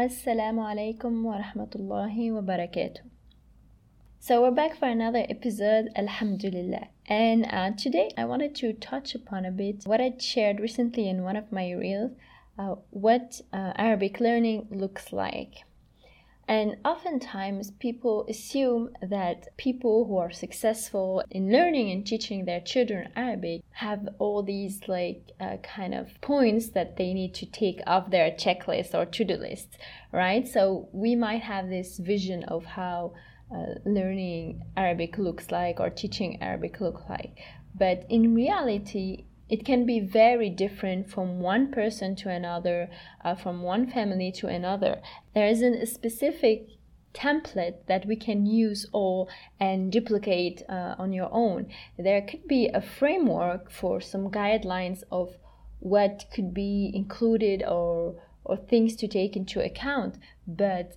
Assalamu alaikum wa rahmatullahi wa barakatuh. So we're back for another episode, Alhamdulillah. And uh, today I wanted to touch upon a bit what I shared recently in one of my reels, uh, what uh, Arabic learning looks like. And oftentimes people assume that people who are successful in learning and teaching their children Arabic have all these like uh, kind of points that they need to take off their checklist or to-do list, right? So we might have this vision of how uh, learning Arabic looks like or teaching Arabic looks like. But in reality, it can be very different from one person to another, uh, from one family to another. There isn't a specific template that we can use all and duplicate uh, on your own. There could be a framework for some guidelines of what could be included or or things to take into account, but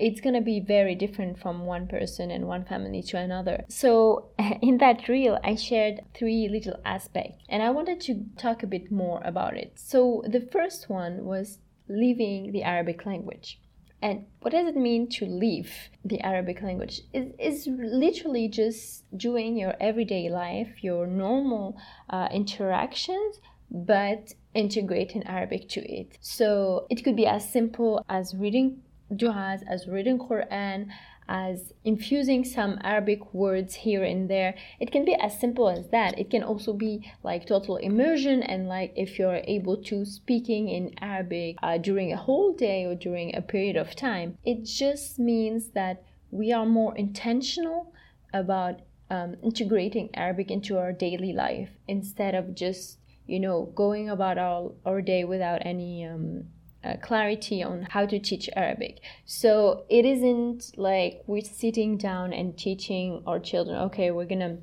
it's going to be very different from one person and one family to another. So, in that reel, I shared three little aspects and I wanted to talk a bit more about it. So, the first one was leaving the Arabic language. And what does it mean to leave the Arabic language? It is literally just doing your everyday life, your normal uh, interactions, but integrating Arabic to it. So it could be as simple as reading du'as, as reading Quran, as infusing some Arabic words here and there. It can be as simple as that. It can also be like total immersion and like if you're able to speaking in Arabic uh, during a whole day or during a period of time. It just means that we are more intentional about um, integrating Arabic into our daily life instead of just you know going about our, our day without any um, uh, clarity on how to teach Arabic. So it isn't like we're sitting down and teaching our children, okay, we're gonna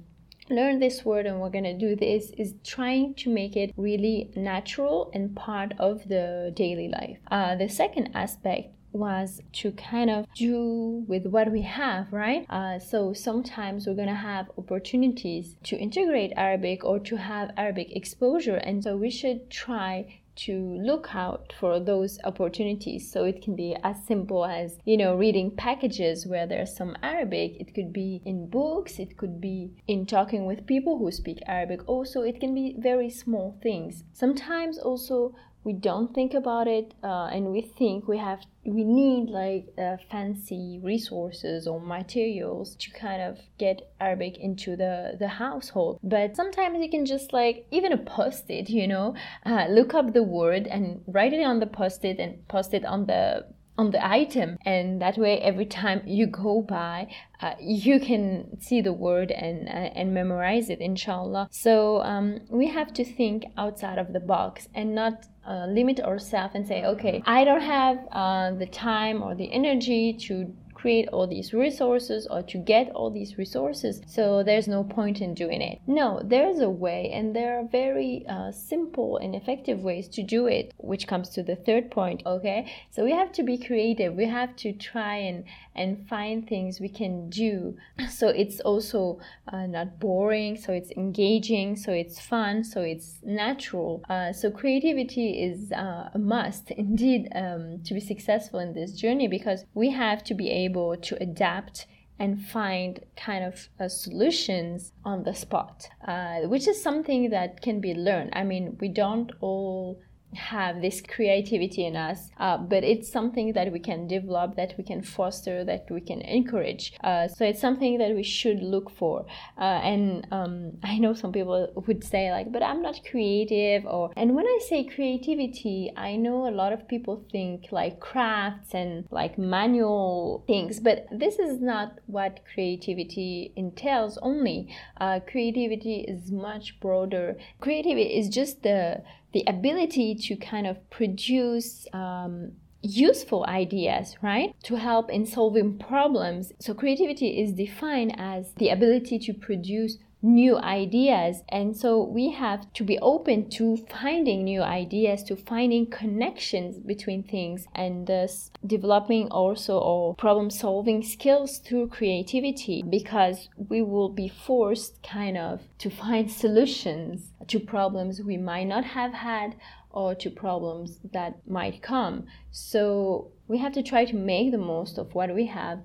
learn this word and we're gonna do this is trying to make it really natural and part of the daily life. Uh, the second aspect was to kind of do with what we have, right? Uh, so sometimes we're gonna have opportunities to integrate Arabic or to have Arabic exposure, and so we should try to look out for those opportunities. So it can be as simple as, you know, reading packages where there's some Arabic. It could be in books, it could be in talking with people who speak Arabic. Also, it can be very small things. Sometimes also we don't think about it uh, and we think we have we need like uh, fancy resources or materials to kind of get arabic into the the household. But sometimes you can just like even a post-it you know? Uh, look up the word and write it on the post-it and post it on the on the item and that way every time you go by uh, you can see the word and uh, and memorize it inshallah. So um, we have to think outside of the box and not uh, limit ourselves and say okay i don't have uh, the time or the energy to create all these resources or to get all these resources. So there's no point in doing it. No there's a way and there are very uh, simple and effective ways to do it which comes to the third point okay? So we have to be creative. We have to try and and find things we can do. So it's also uh, not boring so it's engaging so it's fun so it's natural. Uh, so creativity is uh, a must indeed um, to be successful in this journey because we have to be able able to adapt and find kind of uh, solutions on the spot, uh, which is something that can be learned. I mean, we don't all have this creativity in us, uh, but it's something that we can develop, that we can foster, that we can encourage. Uh, so it's something that we should look for. Uh, and um, I know some people would say like, but I'm not creative, or and when I say creativity, I know a lot of people think like crafts and like manual things, but this is not what creativity entails. Only uh, creativity is much broader. Creativity is just the the ability to kind of produce um, useful ideas, right? To help in solving problems. So, creativity is defined as the ability to produce new ideas. And so we have to be open to finding new ideas, to finding connections between things, and thus developing also our problem solving skills through creativity because we will be forced kind of to find solutions to problems we might not have had or to problems that might come. So we have to try to make the most of what we have,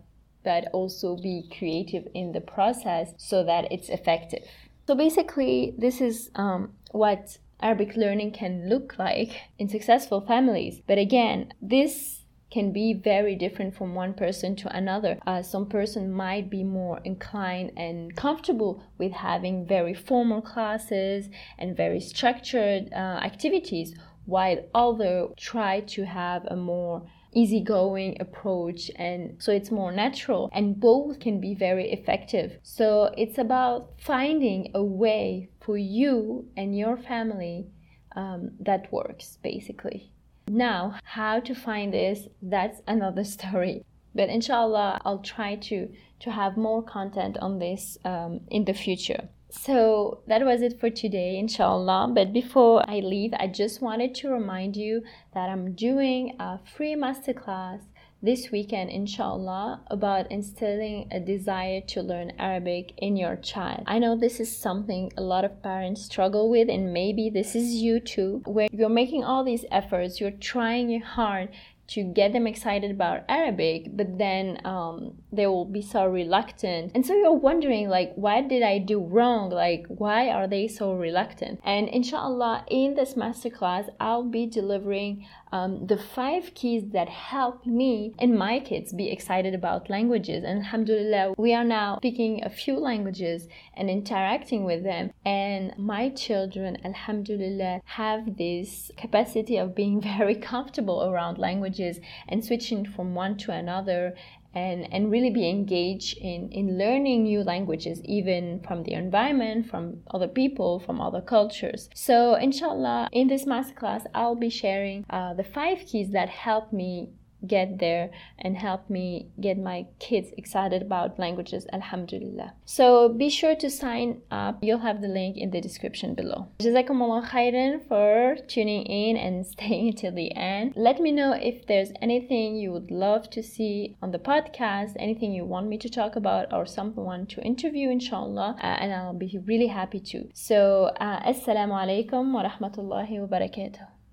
but also be creative in the process so that it's effective. So basically, this is um, what Arabic learning can look like in successful families. But again, this can be very different from one person to another. Uh, some person might be more inclined and comfortable with having very formal classes and very structured uh, activities, while other try to have a more easygoing approach and so it's more natural and both can be very effective so it's about finding a way for you and your family um, that works basically now how to find this that's another story but inshallah i'll try to to have more content on this um, in the future so that was it for today, inshallah. But before I leave, I just wanted to remind you that I'm doing a free masterclass this weekend, inshallah, about instilling a desire to learn Arabic in your child. I know this is something a lot of parents struggle with, and maybe this is you too, where you're making all these efforts, you're trying hard to get them excited about Arabic, but then um, they will be so reluctant. And so you're wondering, like, what did I do wrong? Like, why are they so reluctant? And inshallah, in this masterclass, I'll be delivering um, the five keys that help me and my kids be excited about languages. And alhamdulillah, we are now speaking a few languages and interacting with them. And my children, alhamdulillah, have this capacity of being very comfortable around languages and switching from one to another and, and really be engaged in, in learning new languages, even from the environment, from other people, from other cultures. So, inshallah, in this masterclass, I'll be sharing uh, the five keys that help me get there and help me get my kids excited about languages alhamdulillah. So be sure to sign up. You'll have the link in the description below. Jazakumullah khairan for tuning in and staying till the end. Let me know if there's anything you would love to see on the podcast anything you want me to talk about or someone to interview inshallah uh, and i'll be really happy to. So uh, assalamu alaikum wa rahmatullahi wa barakatuh